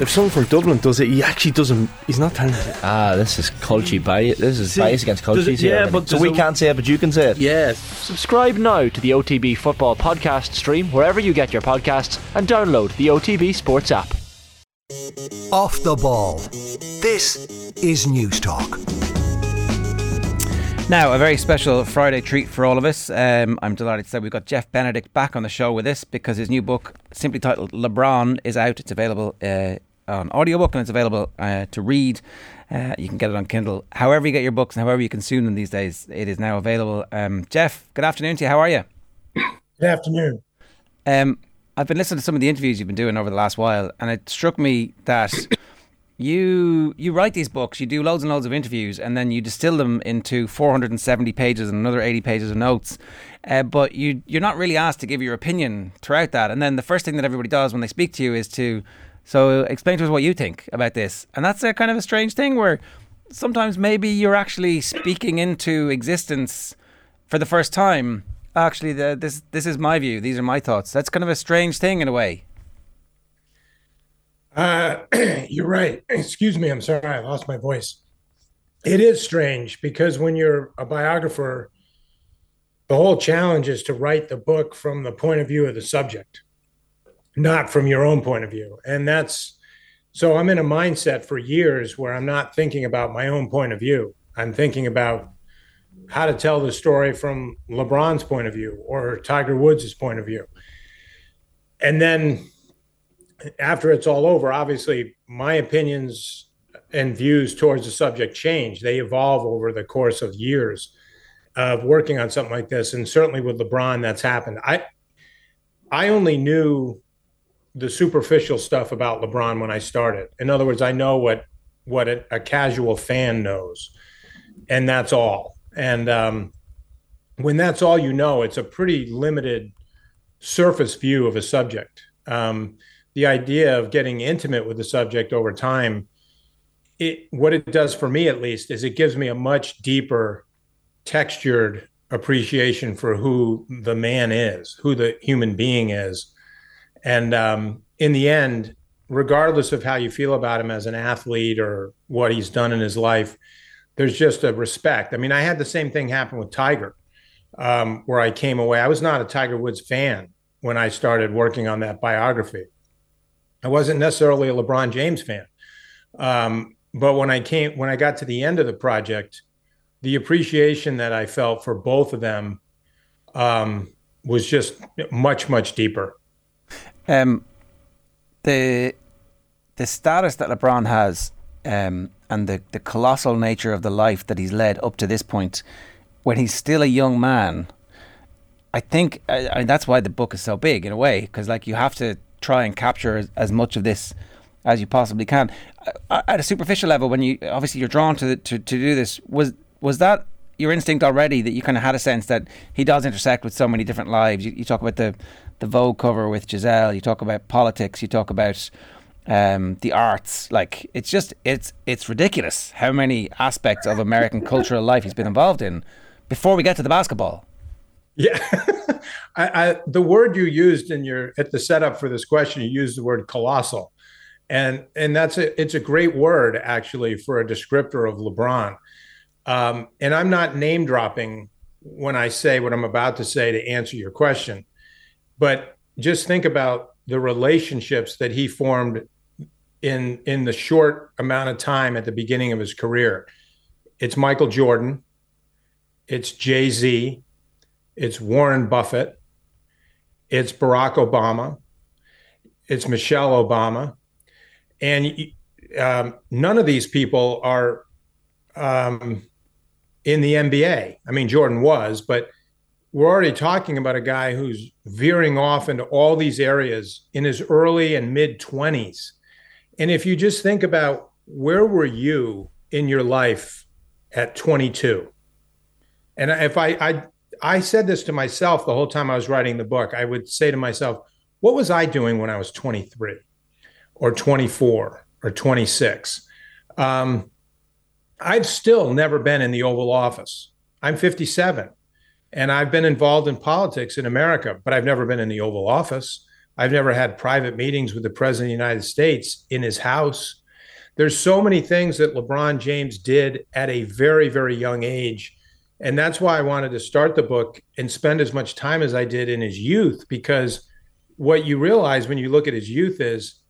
if someone from Dublin does it, he actually doesn't. He's not telling it. Ah, this is culture bias. This is See, bias against does culture. it- yeah, but so we it- can't say it, but you can say it. Yes. Subscribe now to the OTB Football Podcast stream wherever you get your podcasts and download the OTB Sports app. Off the ball. This is Newstalk. Now, a very special Friday treat for all of us. Um, I'm delighted to say we've got Jeff Benedict back on the show with us because his new book, simply titled LeBron, is out. It's available uh, on audiobook and it's available uh, to read. Uh, you can get it on Kindle. However, you get your books and however you consume them these days, it is now available. Um, Jeff, good afternoon to you. How are you? Good afternoon. Um, I've been listening to some of the interviews you've been doing over the last while, and it struck me that you you write these books, you do loads and loads of interviews, and then you distill them into 470 pages and another 80 pages of notes. Uh, but you you're not really asked to give your opinion throughout that. And then the first thing that everybody does when they speak to you is to so explain to us what you think about this. And that's a kind of a strange thing where sometimes maybe you're actually speaking into existence for the first time. Actually, the, this this is my view. These are my thoughts. That's kind of a strange thing in a way. Uh, you're right. Excuse me. I'm sorry. I lost my voice. It is strange because when you're a biographer, the whole challenge is to write the book from the point of view of the subject, not from your own point of view. And that's so I'm in a mindset for years where I'm not thinking about my own point of view. I'm thinking about how to tell the story from LeBron's point of view or Tiger Woods' point of view. And then after it's all over, obviously my opinions and views towards the subject change. They evolve over the course of years of working on something like this. And certainly with LeBron, that's happened. I I only knew the superficial stuff about LeBron when I started. In other words, I know what what a, a casual fan knows, and that's all. And um, when that's all you know, it's a pretty limited surface view of a subject. Um, the idea of getting intimate with the subject over time, it what it does for me at least is it gives me a much deeper, textured appreciation for who the man is, who the human being is, and um, in the end, regardless of how you feel about him as an athlete or what he's done in his life, there's just a respect. I mean, I had the same thing happen with Tiger, um, where I came away. I was not a Tiger Woods fan when I started working on that biography. I wasn't necessarily a LeBron James fan, um, but when I came, when I got to the end of the project, the appreciation that I felt for both of them um, was just much, much deeper. Um, the the status that LeBron has, um, and the the colossal nature of the life that he's led up to this point, when he's still a young man, I think I, I that's why the book is so big in a way, because like you have to try and capture as, as much of this as you possibly can. At a superficial level, when you obviously you're drawn to the, to to do this, was was that your instinct already that you kind of had a sense that he does intersect with so many different lives? You, you talk about the the Vogue cover with Gisele. You talk about politics. You talk about um, the arts. Like it's just it's it's ridiculous how many aspects of American cultural life he's been involved in. Before we get to the basketball, Yeah, I, I, the word you used in your at the setup for this question, you used the word colossal, and and that's a it's a great word actually for a descriptor of LeBron. Um, and I'm not name dropping when I say what I'm about to say to answer your question, but just think about the relationships that he formed in in the short amount of time at the beginning of his career. It's Michael Jordan, it's Jay Z, it's Warren Buffett, it's Barack Obama, it's Michelle Obama, and um, none of these people are um, in the NBA. I mean, Jordan was, but we're already talking about a guy who's veering off into all these areas in his early and mid 20s. And if you just think about where were you in your life at 22? And if I, I I said this to myself the whole time I was writing the book. I would say to myself, what was I doing when I was 23 or 24 or 26? Um, I've still never been in the Oval Office. I'm 57 and I've been involved in politics in America, but I've never been in the Oval Office. I've never had private meetings with the president of the United States in his house. There's so many things that LeBron James did at a very, very young age. And that's why I wanted to start the book and spend as much time as I did in his youth, because what you realize when you look at his youth is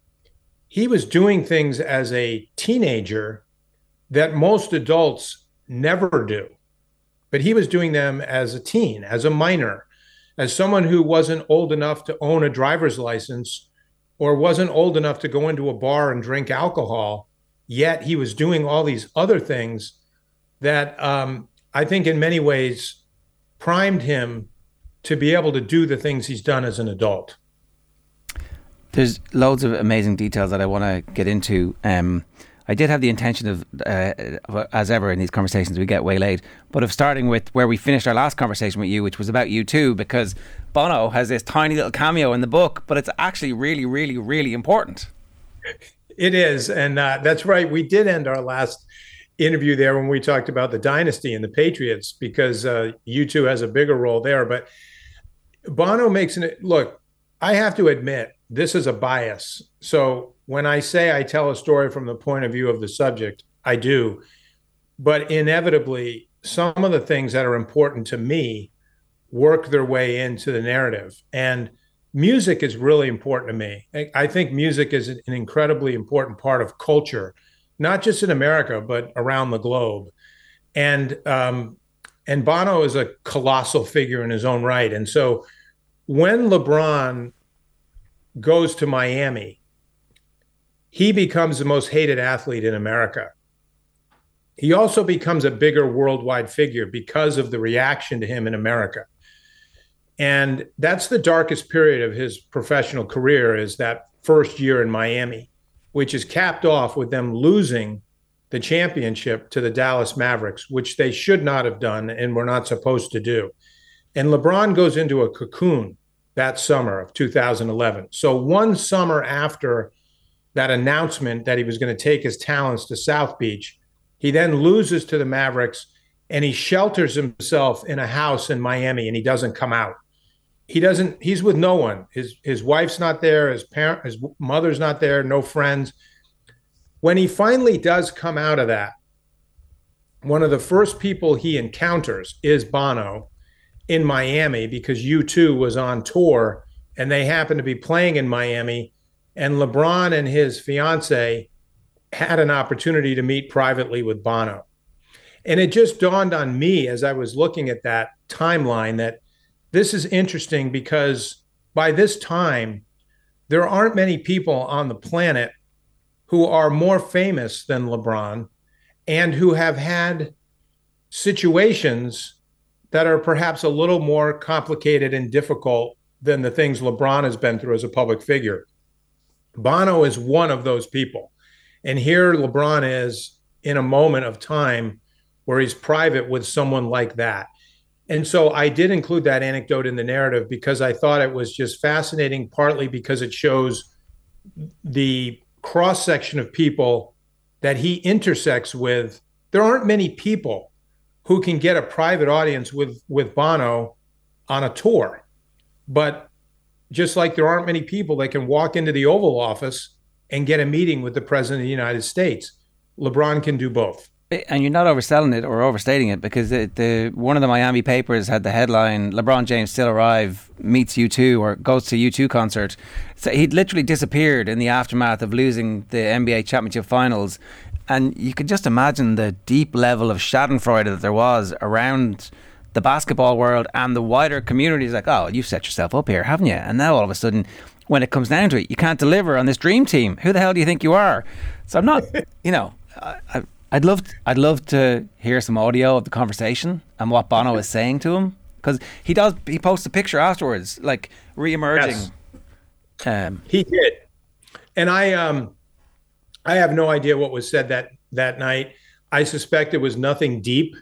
he was doing things as a teenager that most adults never do. But he was doing them as a teen, as a minor, as someone who wasn't old enough to own a driver's license or wasn't old enough to go into a bar and drink alcohol. Yet he was doing all these other things that um, I think, in many ways, primed him to be able to do the things he's done as an adult. There's loads of amazing details that I want to get into. Um, I did have the intention of, uh, as ever in these conversations, we get waylaid, but of starting with where we finished our last conversation with you, which was about U2, because Bono has this tiny little cameo in the book, but it's actually really, really, really important. It is. And uh, that's right. We did end our last interview there when we talked about the dynasty and the Patriots, because uh, U2 has a bigger role there. But Bono makes an look, I have to admit, this is a bias. So when I say I tell a story from the point of view of the subject, I do. But inevitably, some of the things that are important to me work their way into the narrative. And music is really important to me. I think music is an incredibly important part of culture, not just in America, but around the globe. And um, and Bono is a colossal figure in his own right. And so when LeBron goes to Miami, he becomes the most hated athlete in America. He also becomes a bigger worldwide figure because of the reaction to him in America. And that's the darkest period of his professional career is that first year in Miami, which is capped off with them losing the championship to the Dallas Mavericks, which they should not have done and were not supposed to do. And LeBron goes into a cocoon that summer of 2011. So one summer after that announcement that he was going to take his talents to South Beach, he then loses to the Mavericks and he shelters himself in a house in Miami and he doesn't come out. He doesn't he's with no one. His his wife's not there, his parent his mother's not there, no friends. When he finally does come out of that, one of the first people he encounters is Bono in Miami because U2 was on tour and they happened to be playing in Miami. And LeBron and his fiance had an opportunity to meet privately with Bono. And it just dawned on me as I was looking at that timeline that this is interesting because by this time, there aren't many people on the planet who are more famous than LeBron and who have had situations that are perhaps a little more complicated and difficult than the things LeBron has been through as a public figure. Bono is one of those people. And here LeBron is in a moment of time where he's private with someone like that. And so I did include that anecdote in the narrative because I thought it was just fascinating, partly because it shows the cross section of people that he intersects with. There aren't many people who can get a private audience with with Bono on a tour. But just like there aren't many people that can walk into the Oval Office and get a meeting with the President of the United States, LeBron can do both. And you're not overselling it or overstating it because the, the one of the Miami papers had the headline LeBron James still arrive meets U2 or goes to U2 concert. So he'd literally disappeared in the aftermath of losing the NBA championship finals and you could just imagine the deep level of Schadenfreude that there was around the basketball world and the wider community. Is like, oh, you've set yourself up here, haven't you? And now all of a sudden, when it comes down to it, you can't deliver on this dream team. Who the hell do you think you are? So I'm not, you know, I, would love, to, I'd love to hear some audio of the conversation and what Bono is saying to him because he does. He posts a picture afterwards, like re-emerging. Yes. Um, he did, and I um I have no idea what was said that that night. I suspect it was nothing deep,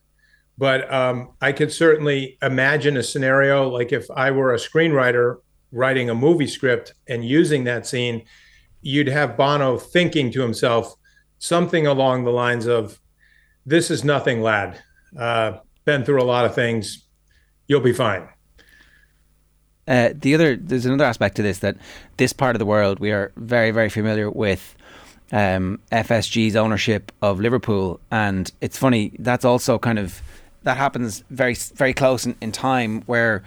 but um, I could certainly imagine a scenario like if I were a screenwriter writing a movie script and using that scene, you'd have Bono thinking to himself something along the lines of, "This is nothing, lad. Uh, been through a lot of things. You'll be fine." uh, the other there's another aspect to this that this part of the world we are very very familiar with um, FSG's ownership of Liverpool, and it's funny that's also kind of that happens very very close in, in time where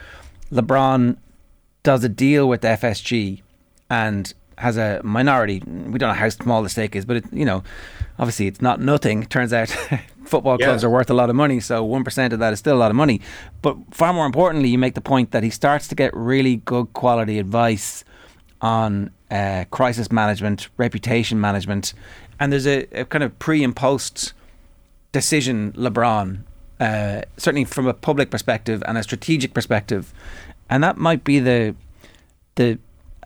LeBron does a deal with FSG and has a minority. We don't know how small the stake is, but it, you know, obviously it's not nothing. Turns out football clubs are worth a lot of money, so one percent of that is still a lot of money. But far more importantly, you make the point that he starts to get really good quality advice on uh, crisis management, reputation management, and there's a, a kind of pre and post decision. LeBron, uh, certainly from a public perspective and a strategic perspective, and that might be the the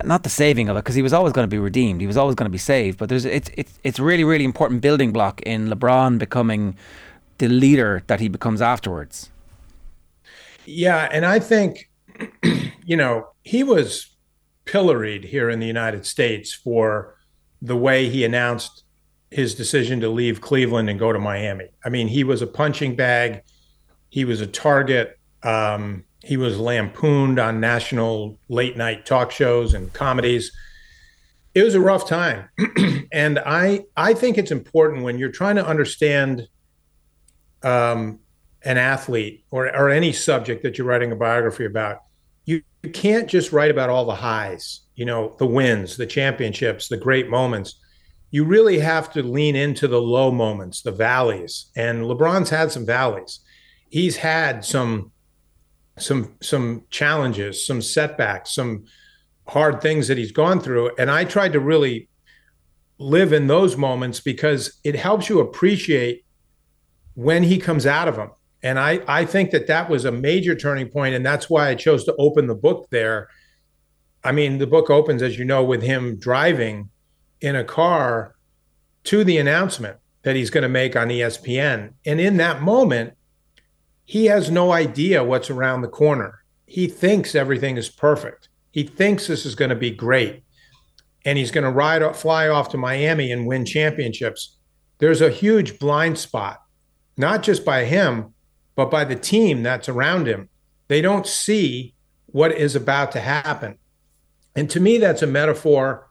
not the saving of it because he was always going to be redeemed. He was always going to be saved. But there's it's it's it's really really important building block in LeBron becoming the leader that he becomes afterwards. Yeah, and I think you know he was pilloried here in the United States for the way he announced his decision to leave Cleveland and go to Miami. I mean, he was a punching bag. He was a target. Um, he was lampooned on national late night talk shows and comedies. It was a rough time. and I I think it's important when you're trying to understand um, an athlete or, or any subject that you're writing a biography about, you, can't just write about all the highs, you know, the wins, the championships, the great moments. You really have to lean into the low moments, the valleys. And LeBron's had some valleys. He's had some some some challenges, some setbacks, some hard things that he's gone through. And I tried to really live in those moments because it helps you appreciate when he comes out of them. And I, I think that that was a major turning point, and that's why I chose to open the book there. I mean, the book opens, as you know, with him driving in a car to the announcement that he's going to make on ESPN. And in that moment, he has no idea what's around the corner. He thinks everything is perfect. He thinks this is going to be great. And he's going to ride fly off to Miami and win championships. There's a huge blind spot, not just by him, but by the team that's around him. They don't see what is about to happen. And to me, that's a metaphor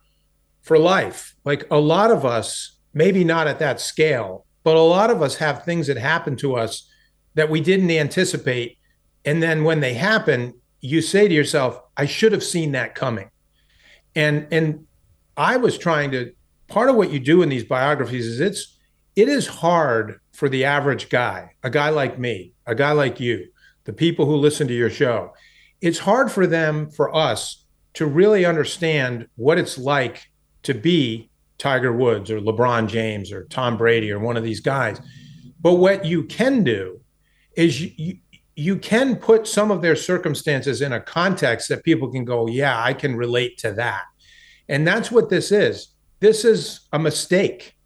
for life. Like a lot of us, maybe not at that scale, but a lot of us have things that happen to us that we didn't anticipate. And then when they happen, you say to yourself, I should have seen that coming. And and I was trying to part of what you do in these biographies is it's it is hard for the average guy, a guy like me, a guy like you, the people who listen to your show. It's hard for them, for us, to really understand what it's like to be Tiger Woods or LeBron James or Tom Brady or one of these guys. But what you can do is you, you can put some of their circumstances in a context that people can go, yeah, I can relate to that. And that's what this is. This is a mistake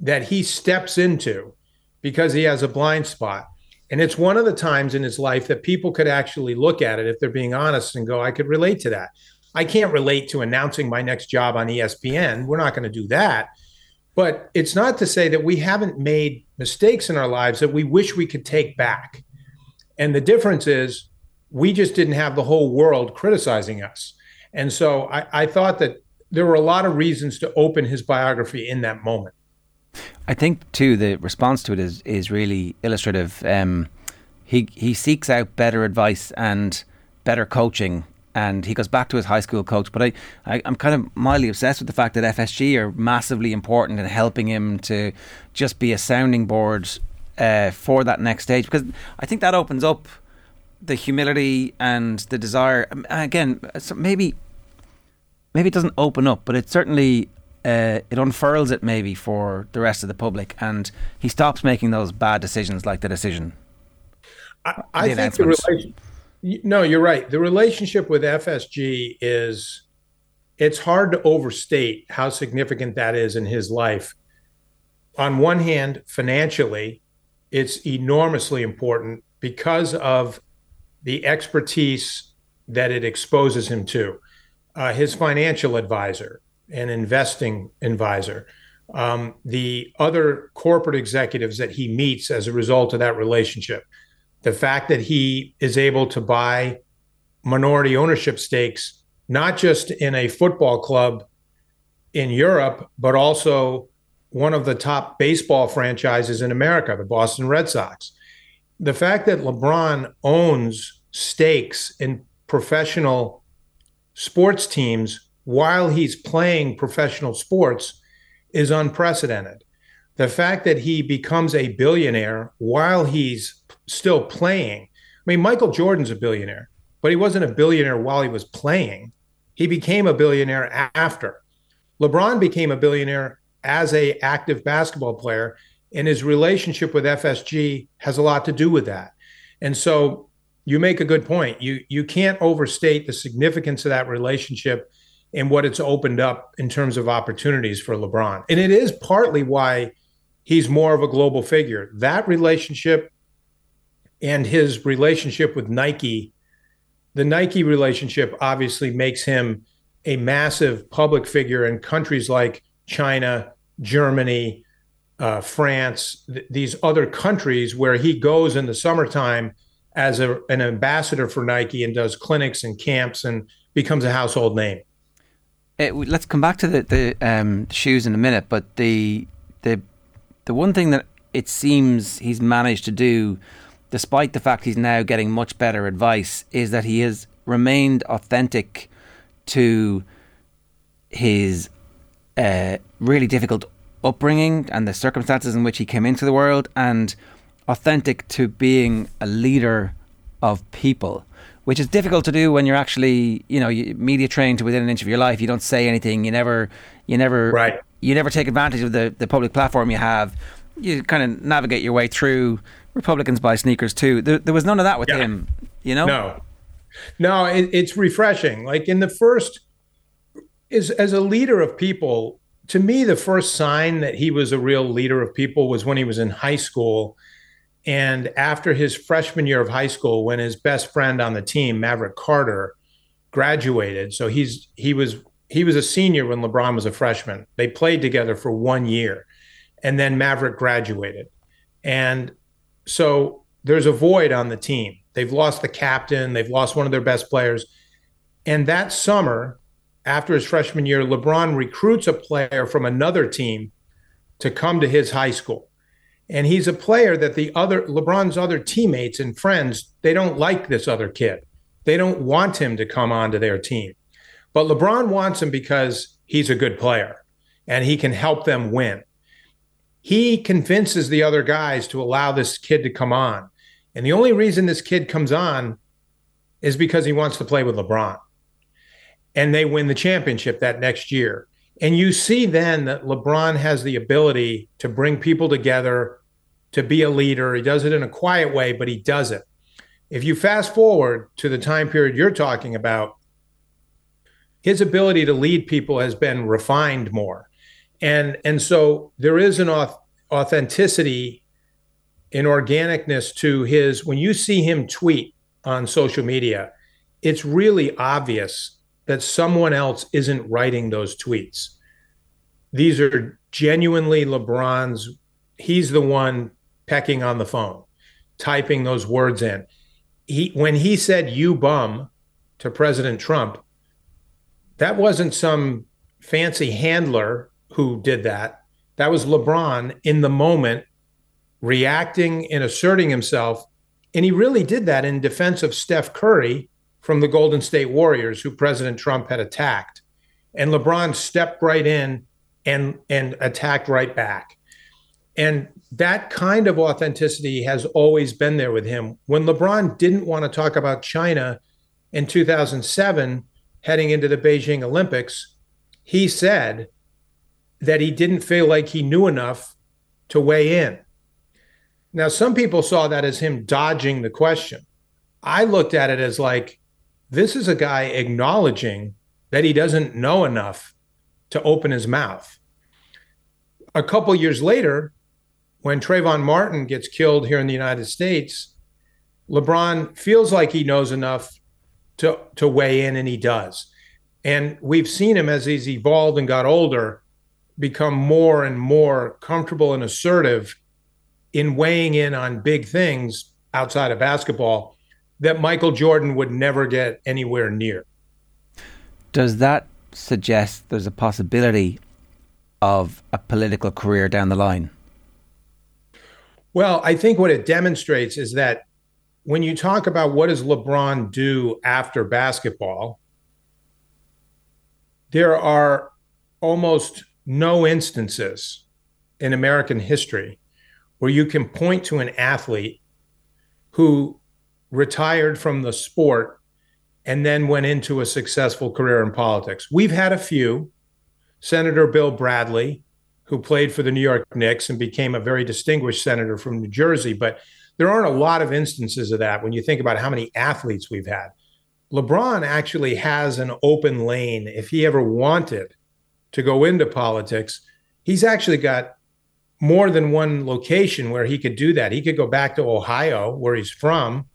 that he steps into because he has a blind spot. And it's one of the times in his life that people could actually look at it if they're being honest and go, I could relate to that. I can't relate to announcing my next job on ESPN. We're not going to do that. But it's not to say that we haven't made mistakes in our lives that we wish we could take back. And the difference is we just didn't have the whole world criticizing us. And so I, I thought that there were a lot of reasons to open his biography in that moment. I think too the response to it is is really illustrative. Um, he he seeks out better advice and better coaching and he goes back to his high school coach. But I, I, am kind of mildly obsessed with the fact that FSG are massively important in helping him to just be a sounding board uh, for that next stage because I think that opens up the humility and the desire. Um, again, so maybe maybe it doesn't open up, but it certainly uh, it unfurls it maybe for the rest of the public, and he stops making those bad decisions like the decision. I, I think the relation, no, you're right. The relationship with FSG is it's hard to overstate how significant that is in his life. On one hand, financially, it's enormously important because of the expertise that it exposes him to. Uh, his financial advisor, an investing advisor, um, the other corporate executives that he meets as a result of that relationship the fact that he is able to buy minority ownership stakes, not just in a football club in Europe, but also one of the top baseball franchises in America, the Boston Red Sox. The fact that LeBron owns stakes in professional sports teams while he's playing professional sports is unprecedented. The fact that he becomes a billionaire while he's still playing. I mean, Michael Jordan's a billionaire, but he wasn't a billionaire while he was playing. He became a billionaire after. LeBron became a billionaire as a active basketball player and his relationship with FSG has a lot to do with that. And so you make a good point. You you can't overstate the significance of that relationship and what it's opened up in terms of opportunities for LeBron. And it is partly why he's more of a global figure. That relationship and his relationship with Nike, the Nike relationship obviously makes him a massive public figure in countries like China, Germany, uh, France, th- these other countries where he goes in the summertime as a, an ambassador for Nike and does clinics and camps and becomes a household name. Uh, let's come back to the, the um, shoes in a minute, but the the the one thing that it seems he's managed to do, despite the fact he's now getting much better advice, is that he has remained authentic to his uh, really difficult upbringing and the circumstances in which he came into the world, and authentic to being a leader of people, which is difficult to do when you're actually, you know, media trained to within an inch of your life. You don't say anything. You never, you never, right. You never take advantage of the the public platform you have. You kind of navigate your way through. Republicans buy sneakers too. There, there was none of that with Yeah. him. You know, No, no, it, it's refreshing. Like in the first, is as a leader of people. To me, the first sign that he was a real leader of people was when he was in high school, and after his freshman year of high school, when his best friend on the team, Maverick Carter, graduated. So he's he was he was a senior when LeBron was a freshman. They played together for one year, and then Maverick graduated, and so there's a void on the team. They've lost the captain, they've lost one of their best players. And that summer, after his freshman year, LeBron recruits a player from another team to come to his high school. And he's a player that the other LeBron's other teammates and friends, they don't like this other kid. They don't want him to come onto their team. But LeBron wants him because he's a good player and he can help them win he convinces the other guys to allow this kid to come on. And the only reason this kid comes on is because he wants to play with LeBron. And they win the championship that next year. And you see then that LeBron has the ability to bring people together, to be a leader. He does it in a quiet way, but he does it. If you fast forward to the time period you're talking about, his ability to lead people has been refined more and and so there is an auth- authenticity an organicness to his when you see him tweet on social media it's really obvious that someone else isn't writing those tweets these are genuinely lebron's he's the one pecking on the phone typing those words in he when he said you bum to president trump that wasn't some fancy handler who did that. That was LeBron in the moment, reacting and asserting himself. And he really did that in defense of Steph Curry from the Golden State Warriors, who President Trump had attacked. And LeBron stepped right in and, and attacked right back. And that kind of authenticity has always been there with him. When LeBron didn't want to talk about China in 2007, heading into the Beijing Olympics, he said that he didn't feel like he knew enough to weigh in. Now, some people saw that as him dodging the question. I looked at it as like, this is a guy acknowledging that he doesn't know enough to open his mouth. A couple years later, when Trayvon Martin gets killed here in the United States, LeBron feels like he knows enough to to weigh in, and he does. And we've seen him as he's evolved and got older, become more and more comfortable and assertive in weighing in on big things outside of basketball. that Michael Jordan would never get anywhere near. Does that suggest there's a possibility of a political career down the line? Well, I think what it demonstrates is that when you talk about what does LeBron do after basketball, there are almost no instances in American history where you can point to an athlete who retired from the sport and then went into a successful career in politics. We've had a few. Senator Bill Bradley, who played for the New York Knicks and became a very distinguished senator from New Jersey, but there aren't a lot of instances of that when you think about how many athletes we've had. LeBron actually has an open lane if he ever wanted to go into politics. He's actually got more than one location where he could do that. He could go back to Ohio, where he's from.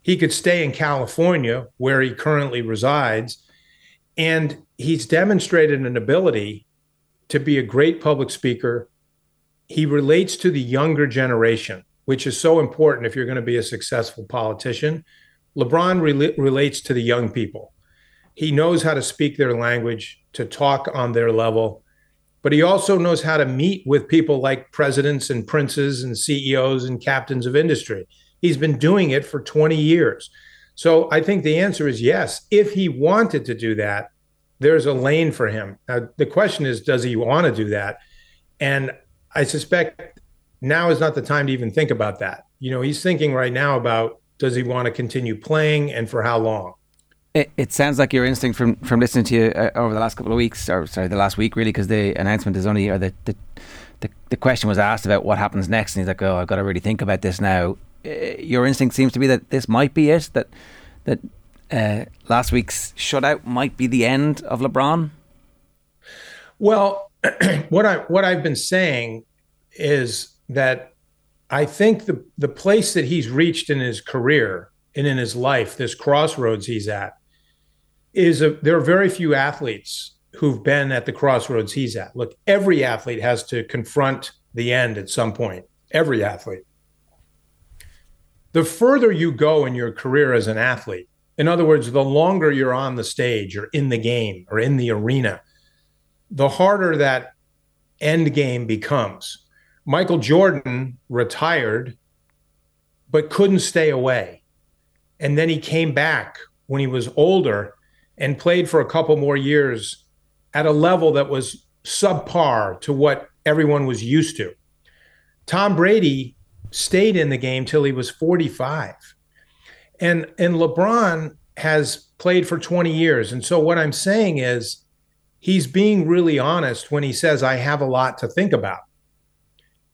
He could stay in California, where he currently resides. And he's demonstrated an ability to be a great public speaker. He relates to the younger generation, which is so important if you're going to be a successful politician. LeBron re- relates to the young people. He knows how to speak their language, to talk on their level, but he also knows how to meet with people like presidents and princes and CEOs and captains of industry. He's been doing it for 20 years. So I think the answer is yes. If he wanted to do that, there's a lane for him. Now, the question is, does he want to do that? And I suspect now is not the time to even think about that. You know, he's thinking right now about does he want to continue playing and for how long? It, it sounds like your instinct from, from listening to you uh, over the last couple of weeks, or sorry, the last week really, because the announcement is only, or the, the, the, the question was asked about what happens next, and he's like, oh, I've got to really think about this now. Uh, your instinct seems to be that this might be it, that that uh, last week's shutout might be the end of LeBron. Well, what I what I've been saying is that I think the the place that he's reached in his career and in his life, this crossroads he's at, is a, there are very few athletes who've been at the crossroads he's at. Look, every athlete has to confront the end at some point. Every athlete. The further you go in your career as an athlete, in other words, the longer you're on the stage or in the game or in the arena, the harder that end game becomes. Michael Jordan retired, but couldn't stay away. And then he came back when he was older and played for a couple more years at a level that was subpar to what everyone was used to. Tom Brady stayed in the game till he was 45. And and LeBron has played for 20 years. And so what I'm saying is he's being really honest when he says I have a lot to think about.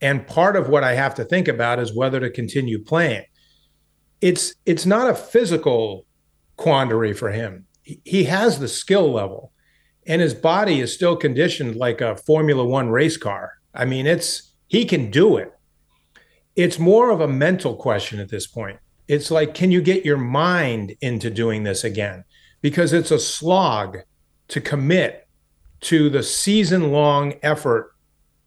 And part of what I have to think about is whether to continue playing. It's it's not a physical quandary for him he has the skill level and his body is still conditioned like a Formula One race car. I mean, it's he can do it. It's more of a mental question at this point. It's like, can you get your mind into doing this again? Because it's a slog to commit to the season long effort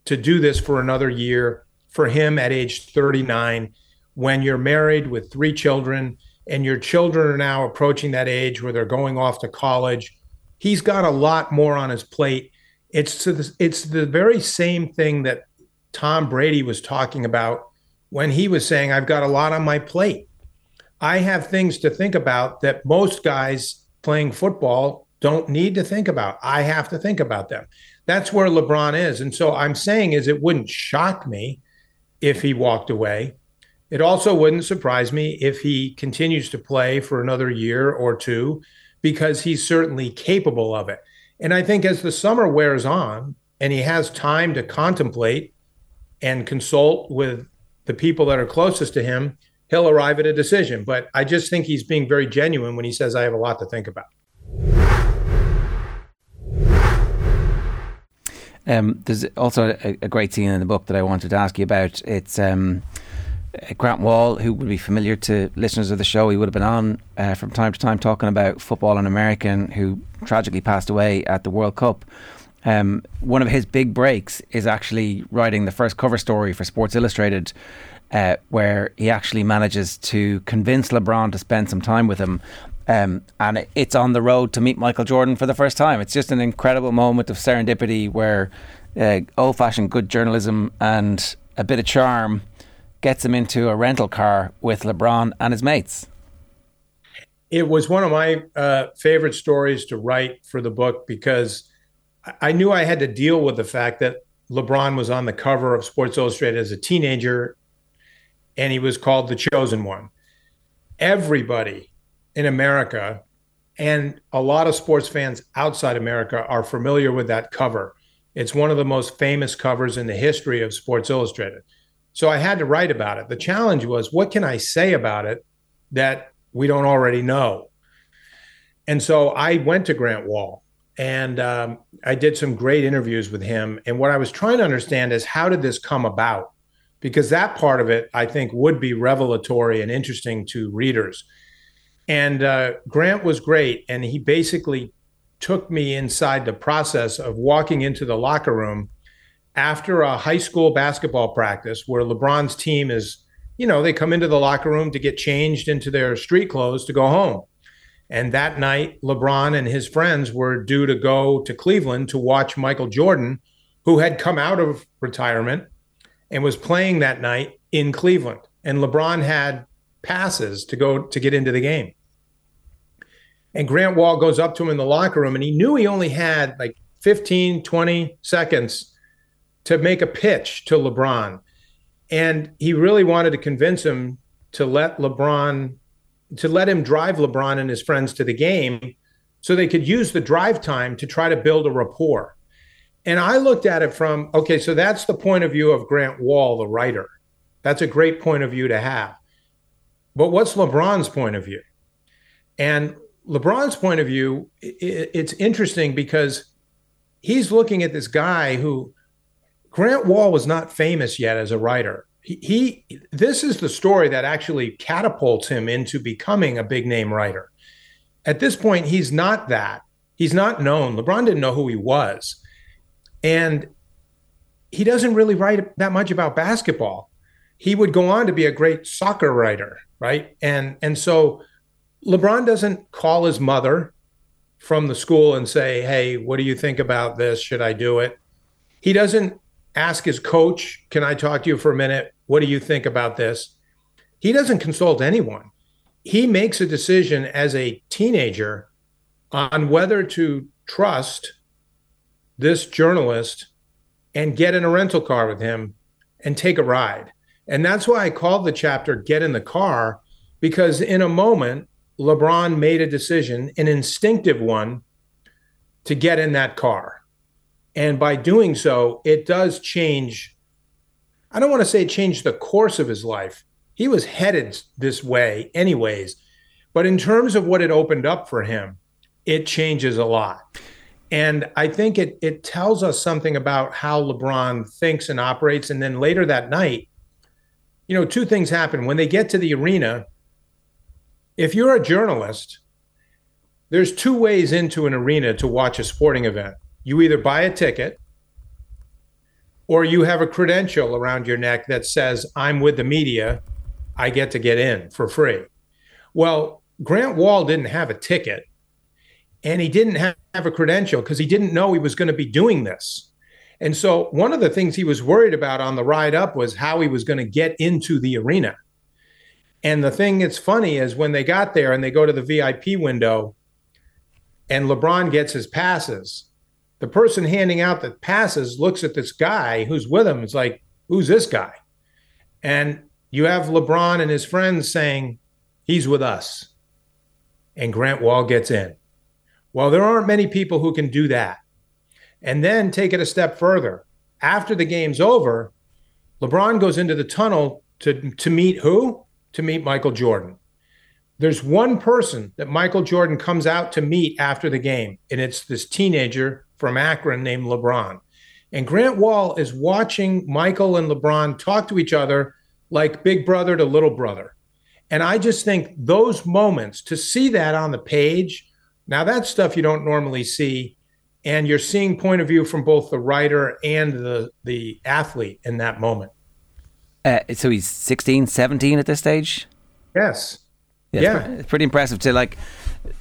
to do this for another year for him at age 39 when you're married with three children and your children are now approaching that age where they're going off to college. He's got a lot more on his plate. It's the, it's the very same thing that Tom Brady was talking about when he was saying, I've got a lot on my plate. I have things to think about that most guys playing football don't need to think about. I have to think about them. That's where LeBron is. And so I'm saying is it wouldn't shock me if he walked away. It also wouldn't surprise me if he continues to play for another year or two because he's certainly capable of it. And I think as the summer wears on and he has time to contemplate and consult with the people that are closest to him, he'll arrive at a decision. But I just think he's being very genuine when he says, I have a lot to think about. Um, there's also a, a, great scene in the book that I wanted to ask you about. It's um, Grant Wahl, who would be familiar to listeners of the show, he would have been on uh, from time to time talking about football in American, who tragically passed away at the World Cup. Um, one of his big breaks is actually writing the first cover story for Sports Illustrated, uh, where he actually manages to convince LeBron to spend some time with him. Um, and it's on the road to meet Michael Jordan for the first time. It's just an incredible moment of serendipity where uh, old fashioned good journalism and a bit of charm gets him into a rental car with LeBron and his mates. It was one of my uh, favorite stories to write for the book because I knew I had to deal with the fact that LeBron was on the cover of Sports Illustrated as a teenager and he was called the chosen one. Everybody in America and a lot of sports fans outside America are familiar with that cover. It's one of the most famous covers in the history of Sports Illustrated. So I had to write about it. The challenge was what can I say about it that we don't already know? And so I went to Grant Wahl and um, I did some great interviews with him. And what I was trying to understand is how did this come about? Because that part of it, I think, would be revelatory and interesting to readers. And uh, Grant was great. And he basically took me inside the process of walking into the locker room after a high school basketball practice where LeBron's team is, you know, they come into the locker room to get changed into their street clothes to go home. And that night, LeBron and his friends were due to go to Cleveland to watch Michael Jordan, who had come out of retirement and was playing that night in Cleveland. And LeBron had passes to go to get into the game. And Grant Wahl goes up to him in the locker room and he knew he only had like 15, 20 seconds to make a pitch to LeBron. And he really wanted to convince him to let LeBron, to let him drive LeBron and his friends to the game so they could use the drive time to try to build a rapport. And I looked at it from, okay, so that's the point of view of Grant Wahl, the writer. That's a great point of view to have. But what's LeBron's point of view? And LeBron's point of view, it's interesting because he's looking at this guy who Grant Wahl was not famous yet as a writer. He, this is the story that actually catapults him into becoming a big name writer. At this point, he's not that. He's not known. LeBron didn't know who he was. And he doesn't really write that much about basketball. He would go on to be a great soccer writer, right? And and so LeBron doesn't call his mother from the school and say, Hey, what do you think about this? Should I do it? He doesn't ask his coach, Can I talk to you for a minute? What do you think about this? He doesn't consult anyone. He makes a decision as a teenager on whether to trust this journalist and get in a rental car with him and take a ride. And that's why I called the chapter Get in the Car, because in a moment, LeBron made a decision, an instinctive one, to get in that car. And by doing so, it does change. I don't want to say change the course of his life. He was headed this way, anyways. But in terms of what it opened up for him, it changes a lot. And I think it it tells us something about how LeBron thinks and operates. And then later that night, you know, two things happen. When they get to the arena, if you're a journalist, there's two ways into an arena to watch a sporting event. You either buy a ticket or you have a credential around your neck that says, I'm with the media, I get to get in for free. Well, Grant Wahl didn't have a ticket and he didn't have, a credential because he didn't know he was going to be doing this. And so, one of the things he was worried about on the ride up was how he was going to get into the arena. And the thing that's funny is when they got there and they go to the VIP window and LeBron gets his passes, the person handing out the passes looks at this guy who's with him. It's like, who's this guy? And you have LeBron and his friends saying, he's with us. And Grant Wahl gets in. Well, there aren't many people who can do that. And then take it a step further. After the game's over, LeBron goes into the tunnel to, to meet who? to meet Michael Jordan. There's one person that Michael Jordan comes out to meet after the game, and it's this teenager from Akron named LeBron. And Grant Wahl is watching Michael and LeBron talk to each other like big brother to little brother. And I just think those moments to see that on the page, now that's stuff you don't normally see and you're seeing point of view from both the writer and the the athlete in that moment. Uh, so he's 16, 17 at this stage. Yes. Yeah, Yeah. It's, pre- it's pretty impressive to like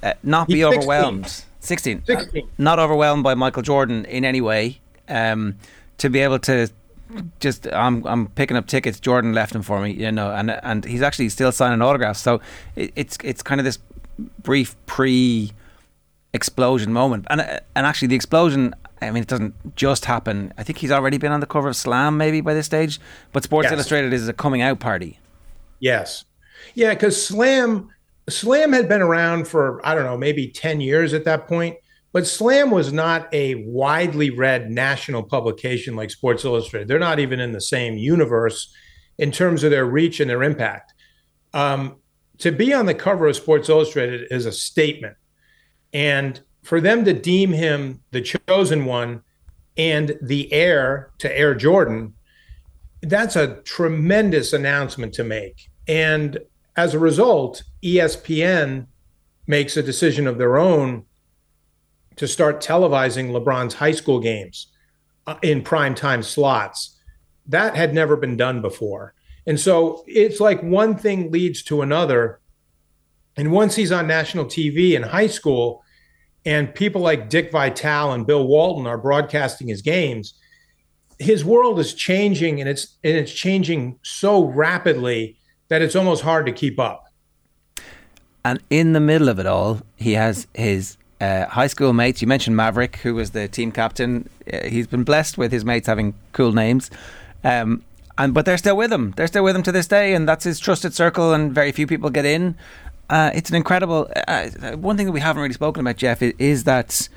uh, not be He's 16. overwhelmed. 16. 16. Not overwhelmed by Michael Jordan in any way. Um, to be able to just I'm I'm picking up tickets. Jordan left them for me, you know, and and he's actually still signing autographs. So it, it's it's kind of this brief pre explosion moment, and uh, and actually the explosion. I mean, it doesn't just happen. I think he's already been on the cover of Slam maybe by this stage, but Sports Yes. Illustrated is a coming out party. Yes. Yeah, because Slam Slam had been around for, I don't know, maybe 10 years at that point. But Slam was not a widely read national publication like Sports Illustrated. They're not even in the same universe in terms of their reach and their impact. Um, to be on the cover of Sports Illustrated is a statement. And for them to deem him the chosen one and the heir to Air Jordan, that's a tremendous announcement to make. And as a result, ESPN makes a decision of their own to start televising LeBron's high school games uh, in prime time slots. That had never been done before. And so it's like one thing leads to another. And once he's on national TV in high school, and people like Dick Vitale and Bill Walton are broadcasting his games, his world is changing and it's and it's changing so rapidly that it's almost hard to keep up. And in the middle of it all, he has his uh, high school mates. You mentioned Maverick, who was the team captain. Uh, he's been blessed with his mates having cool names. Um, and but they're still with him. They're still with him to this day, and that's his trusted circle. And very few people get in. Uh, it's an incredible. Uh, uh, one thing that we haven't really spoken about, Jeff, is, is that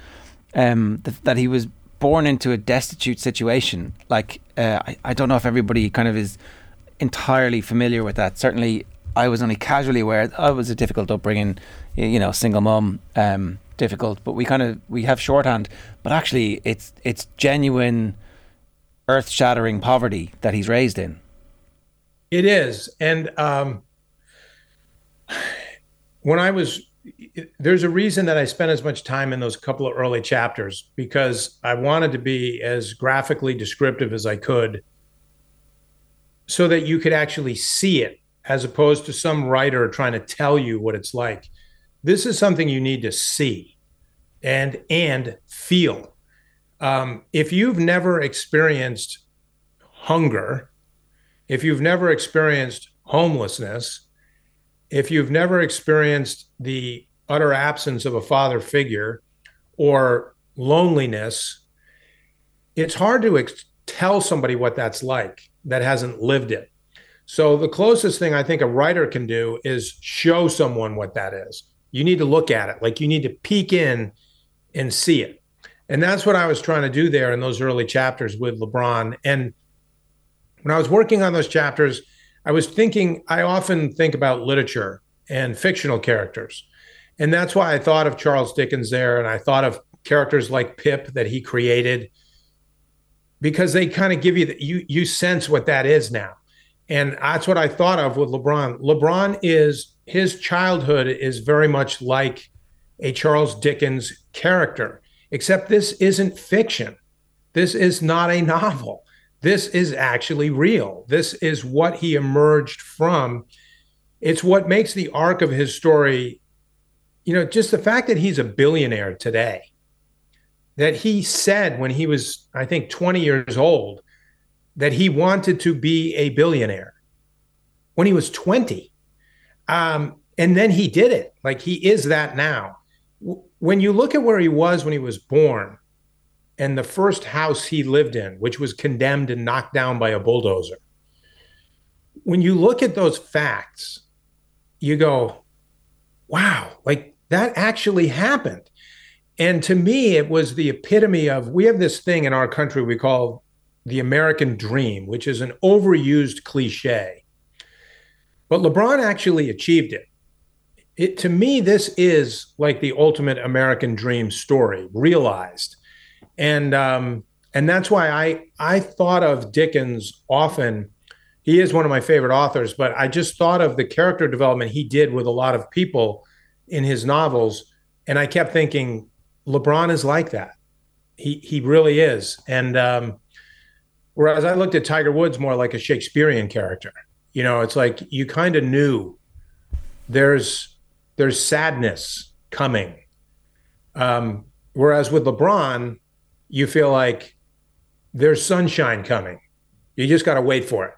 um, th- that he was born into a destitute situation. Like uh, I, I don't know if everybody kind of is entirely familiar with that. Certainly, I was only casually aware. I was a difficult upbringing, you know, single mum, um, difficult. But we kind of we have shorthand. But actually, it's it's genuine, earth-shattering poverty that he's raised in. It is. And um, when I was, there's a reason that I spent as much time in those couple of early chapters because I wanted to be as graphically descriptive as I could so that you could actually see it as opposed to some writer trying to tell you what it's like. This is something you need to see and and feel. Um, if you've never experienced hunger, if you've never experienced homelessness, if you've never experienced the utter absence of a father figure or loneliness, it's hard to ex- tell somebody what that's like that hasn't lived it. So, the closest thing I think a writer can do is show someone what that is. You need to look at it, like you need to peek in and see it. And that's what I was trying to do there in those early chapters with LeBron. And when I was working on those chapters, I was thinking, I often think about literature and fictional characters. And that's why I thought of Charles Dickens there. And I thought of characters like Pip that he created because they kind of give you the, you you sense what that is now. And that's what I thought of with LeBron. LeBron is his childhood is very much like a Charles Dickens character, except this isn't fiction. This is not a novel. This is actually real. This is what he emerged from. It's what makes the arc of his story, you know, just the fact that he's a billionaire today, that he said when he was, I think, 20 years old, that he wanted to be a billionaire when he was 20. Um, and then he did it. Like he is that now. When you look at where he was when he was born and the first house he lived in, which was condemned and knocked down by a bulldozer, when you look at those facts, you go, wow, like that actually happened. And to me, it was the epitome of we have this thing in our country we call the American dream, which is an overused cliche. But LeBron actually achieved it. It to me, this is like the ultimate American dream story realized, and um, and that's why I I thought of Dickens often. He is one of my favorite authors, but I just thought of the character development he did with a lot of people in his novels, and I kept thinking LeBron is like that. He he really is. And um, whereas I looked at Tiger Woods more like a Shakespearean character. You know, it's like you kind of knew there's there's sadness coming. Um, whereas with LeBron, you feel like there's sunshine coming. You just got to wait for it.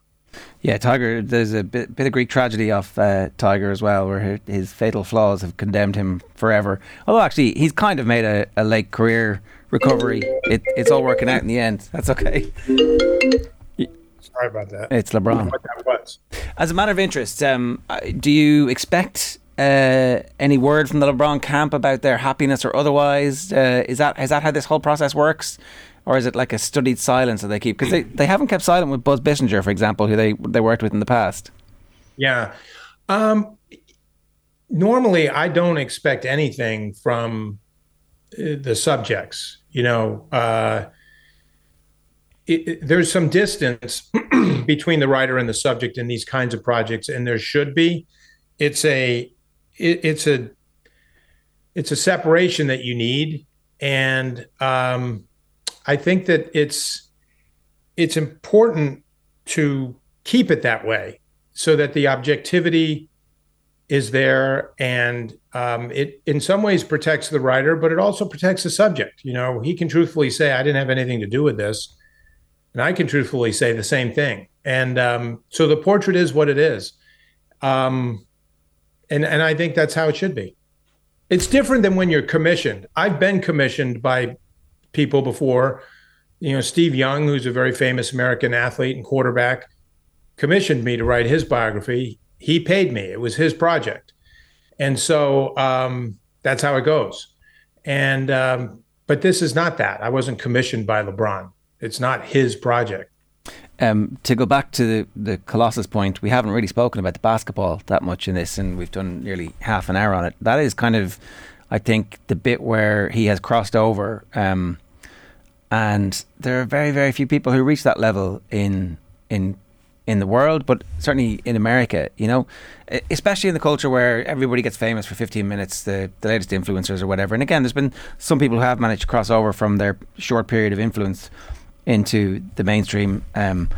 Yeah, Tiger. There's a bit, bit of Greek tragedy off uh, Tiger as well, where his fatal flaws have condemned him forever. Although actually, he's kind of made a, a late career recovery. It, it's all working out in the end. That's okay. Sorry about that. It's LeBron. What that was. As a matter of interest, um, do you expect uh, any word from the LeBron camp about their happiness or otherwise? Uh, is that is that how this whole process works? or is it like a studied silence that they keep? Because they, they haven't kept silent with Buzz Bissinger, for example, who they they worked with in the past. Yeah. Um, normally, I don't expect anything from uh, the subjects. You know, uh, it, it, there's some distance between the writer and the subject in these kinds of projects, and there should be. It's a it, it's a it's a separation that you need, and um, I think that it's it's important to keep it that way so that the objectivity is there and um, it in some ways protects the writer but it also protects the subject. You know he can truthfully say i didn't have anything to do with this. And i can truthfully say the same thing. And um, so the portrait is what it is. Um, and and i think that's how it should be it's different than when you're commissioned i've been commissioned by people before. You know, Steve Young, who's a very famous American athlete and quarterback, commissioned me to write his biography. He paid me. It was his project, and so um, that's how it goes. And um, but this is not that. I wasn't commissioned by LeBron. It's not his project. Um, to go back to the, the Colossus point, we haven't really spoken about the basketball that much in this, and we've done nearly half an hour on it. That is kind of, I think, the bit where he has crossed over. Um, and there are very very few people who reach that level in in in the world, but certainly in America, you know, especially in the culture where everybody gets famous for 15 minutes, the, the latest influencers or whatever. And again, there's been some people who have managed to cross over from their short period of influence into the mainstream. Um,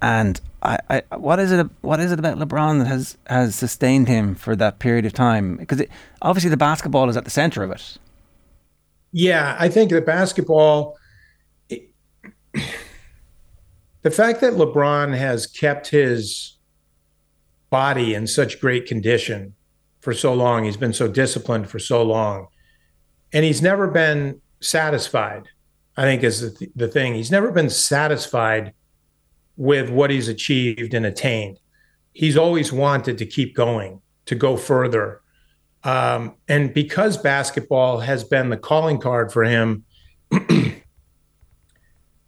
and I, I, what is it? What is it about LeBron that has has sustained him for that period of time? Because obviously the basketball is at the center of it. Yeah, I think the basketball the fact that LeBron has kept his body in such great condition for so long, he's been so disciplined for so long, and he's never been satisfied. I think is the, th- the thing. He's never been satisfied with what he's achieved and attained. He's always wanted to keep going, to go further. Um, and because basketball has been the calling card for him,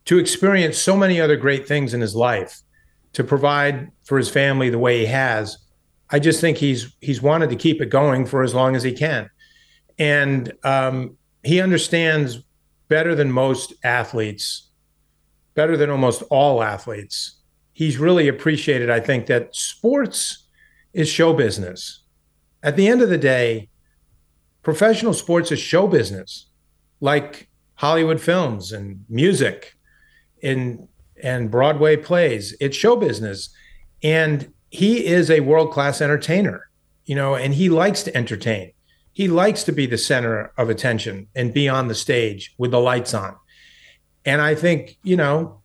to experience so many other great things in his life, to provide for his family the way he has. I just think he's he's wanted to keep it going for as long as he can, and um, he understands better than most athletes, better than almost all athletes. He's really appreciated, I think, that sports is show business. At the end of the day, professional sports is show business, like Hollywood films and music in and Broadway plays. It's show business. And he is a world class entertainer, you know, and he likes to entertain. He likes to be the center of attention and be on the stage with the lights on. And I think, you know,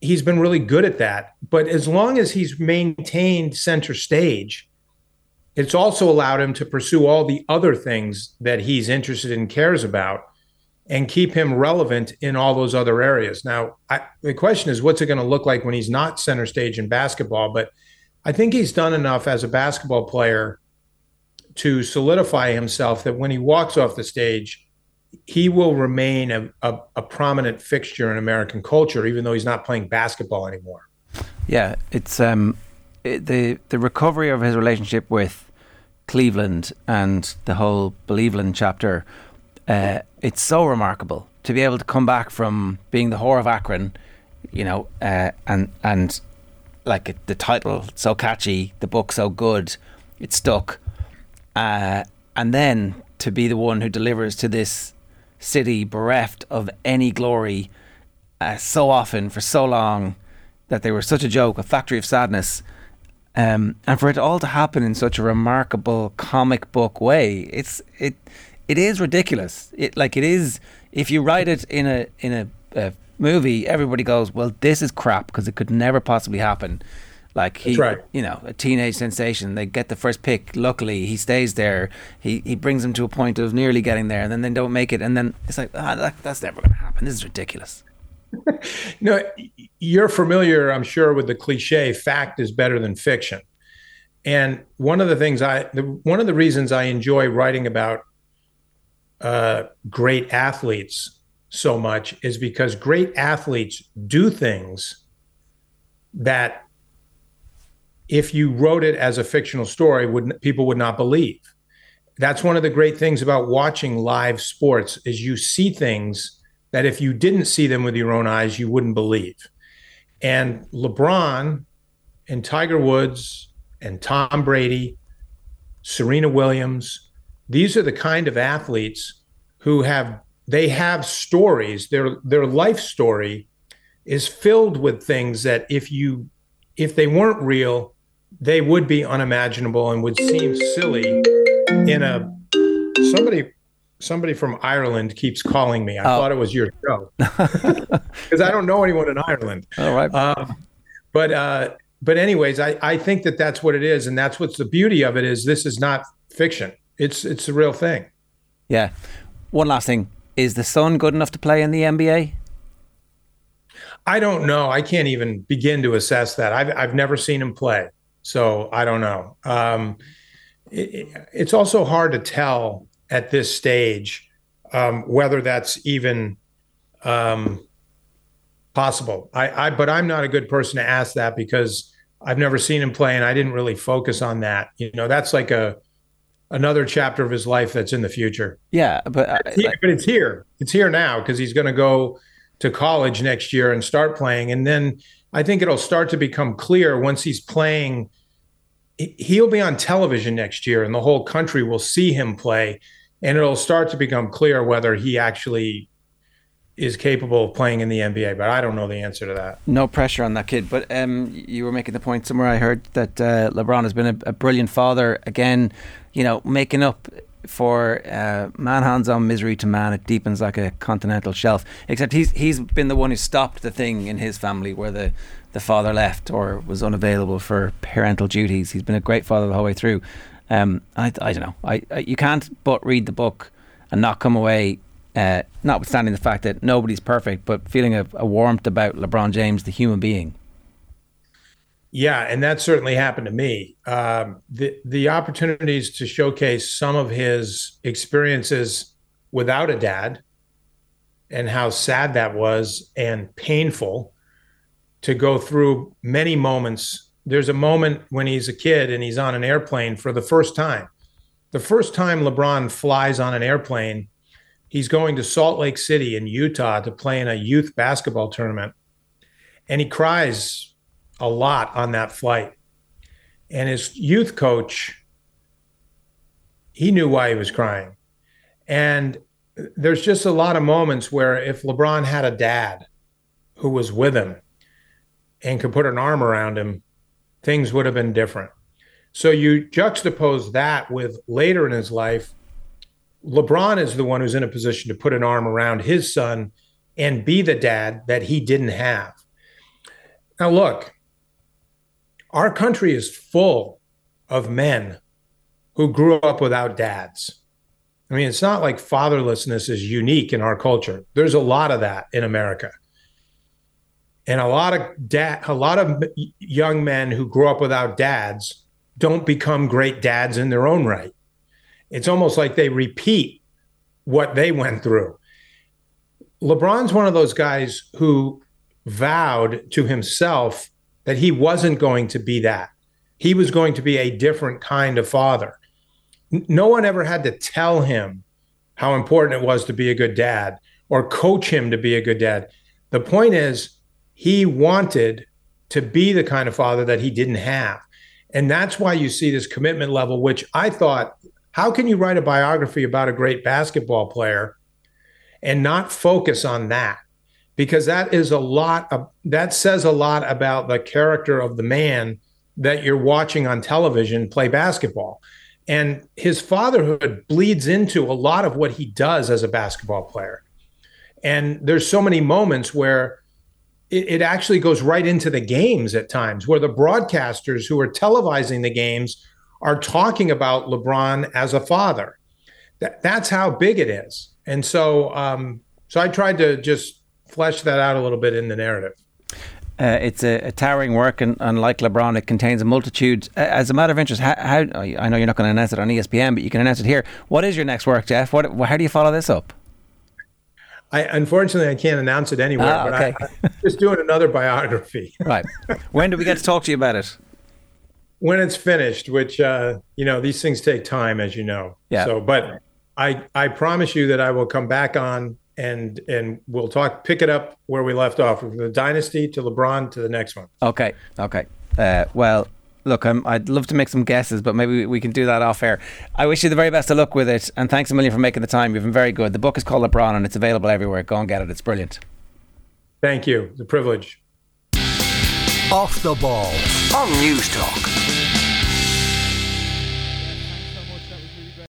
he's been really good at that. But as long as he's maintained center stage, it's also allowed him to pursue all the other things that he's interested in, cares about and keep him relevant in all those other areas. Now, I, the question is, what's it going to look like when he's not center stage in basketball? But I think he's done enough as a basketball player to solidify himself that when he walks off the stage, he will remain a, a, a prominent fixture in American culture, even though he's not playing basketball anymore. Yeah, it's um, it, the the recovery of his relationship with Cleveland and the whole Believeland chapter uh, it's so remarkable to be able to come back from being the whore of Akron, you know, uh, and and like the title so catchy, the book so good, it stuck, uh, and then to be the one who delivers to this city bereft of any glory uh, so often for so long that they were such a joke, a factory of sadness. Um, and for it all to happen in such a remarkable comic book way, it's it it is ridiculous. It like it is if you write it in a in a, a movie, everybody goes, "Well, this is crap" because it could never possibly happen. Like he, right. you know, a teenage sensation. They get the first pick. Luckily, he stays there. He he brings them to a point of nearly getting there, and then they don't make it. And then it's like, ah, that, that's never going to happen. This is ridiculous. no, you're familiar, I'm sure, with the cliche "fact is better than fiction." And one of the things I, the, one of the reasons I enjoy writing about uh, great athletes so much is because great athletes do things that if you wrote it as a fictional story would people would not believe. That's one of the great things about watching live sports is you see things that if you didn't see them with your own eyes you wouldn't believe. And lebron and tiger woods and tom brady serena williams these are the kind of athletes who have they have stories. Their their life story is filled with things that if you if they weren't real they would be unimaginable and would seem silly in a somebody somebody from Ireland keeps calling me. I oh. thought it was your show because I don't know anyone in Ireland. All right. Um, but uh, but anyways, I I think that that's what it is, and that's what's the beauty of it is this is not fiction. It's it's the real thing. Yeah. One last thing: is the son good enough to play in the NBA? I don't know. I can't even begin to assess that. I've I've never seen him play. So I don't know. Um, it, it's also hard to tell at this stage um, whether that's even um, possible. I, I, but I'm not a good person to ask that because I've never seen him play, and I didn't really focus on that. You know, that's like a another chapter of his life that's in the future. Yeah, but it's here, but it's here. It's here now because he's going to go to college next year and start playing, and then I think it'll start to become clear once he's playing. He'll be on television next year, and the whole country will see him play, and it'll start to become clear whether he actually is capable of playing in the NBA. But I don't know the answer to that. No pressure on that kid. But um, you were making the point somewhere. I heard that uh, LeBron has been a, a brilliant father again. You know, making up for uh, man hands on misery to man, it deepens like a continental shelf. Except he's he's been the one who stopped the thing in his family where the the father left or was unavailable for parental duties. He's been a great father the whole way through. Um, I, I don't know. I, I, you can't but read the book and not come away, uh, notwithstanding the fact that nobody's perfect, but feeling a, a warmth about LeBron James, the human being. Yeah, and that certainly happened to me. Um, the the opportunities to showcase some of his experiences without a dad, and how sad that was and painful, to go through many moments. There's a moment when he's a kid and he's on an airplane for the first time. The first time LeBron flies on an airplane, he's going to Salt Lake City in Utah to play in a youth basketball tournament. And he cries a lot on that flight. And his youth coach, he knew why he was crying. And there's just a lot of moments where if LeBron had a dad who was with him, and could put an arm around him, things would have been different. So you juxtapose that with later in his life, LeBron is the one who's in a position to put an arm around his son and be the dad that he didn't have. Now, look, our country is full of men who grew up without dads. I mean, it's not like fatherlessness is unique in our culture. There's a lot of that in America and a lot of dad a lot of young men who grow up without dads don't become great dads in their own right it's almost like they repeat what they went through lebron's one of those guys who vowed to himself that he wasn't going to be that. He was going to be a different kind of father. No one ever had to tell him how important it was to be a good dad or coach him to be a good dad. The point is he wanted to be the kind of father that he didn't have. And that's why you see this commitment level, which I thought, how can you write a biography about a great basketball player and not focus on that because that is a lot of that says a lot about the character of the man that you're watching on television play basketball. And his fatherhood bleeds into a lot of what he does as a basketball player. And there's so many moments where it, it actually goes right into the games at times, where the broadcasters who are televising the games are talking about LeBron as a father. That, that's how big it is. And so, um, so I tried to just flesh that out a little bit in the narrative. Uh, it's a, a, towering work, and, and, like LeBron, it contains a multitude. Uh, as a matter of interest, how, how, I know you're not going to announce it on ESPN, but you can announce it here. What is your next work, Jeff? What, how do you follow this up? I unfortunately I can't announce it anywhere, ah, okay. but I, am just doing another biography. right. When do we get to talk to you about it? When it's finished, which uh, you know these things take time, as you know. Yeah. So, but I I promise you that I will come back on and and we'll talk pick it up where we left off from the dynasty to LeBron to the next one. Okay. Okay. Uh, well, look, i would love to make some guesses, but maybe we can do that off air. I wish you the very best of luck with it, and thanks a million for making the time. You've been very good. The book is called LeBron, and it's available everywhere. Go and get it. It's brilliant. Thank you. It's a privilege. Off the ball on Newstalk.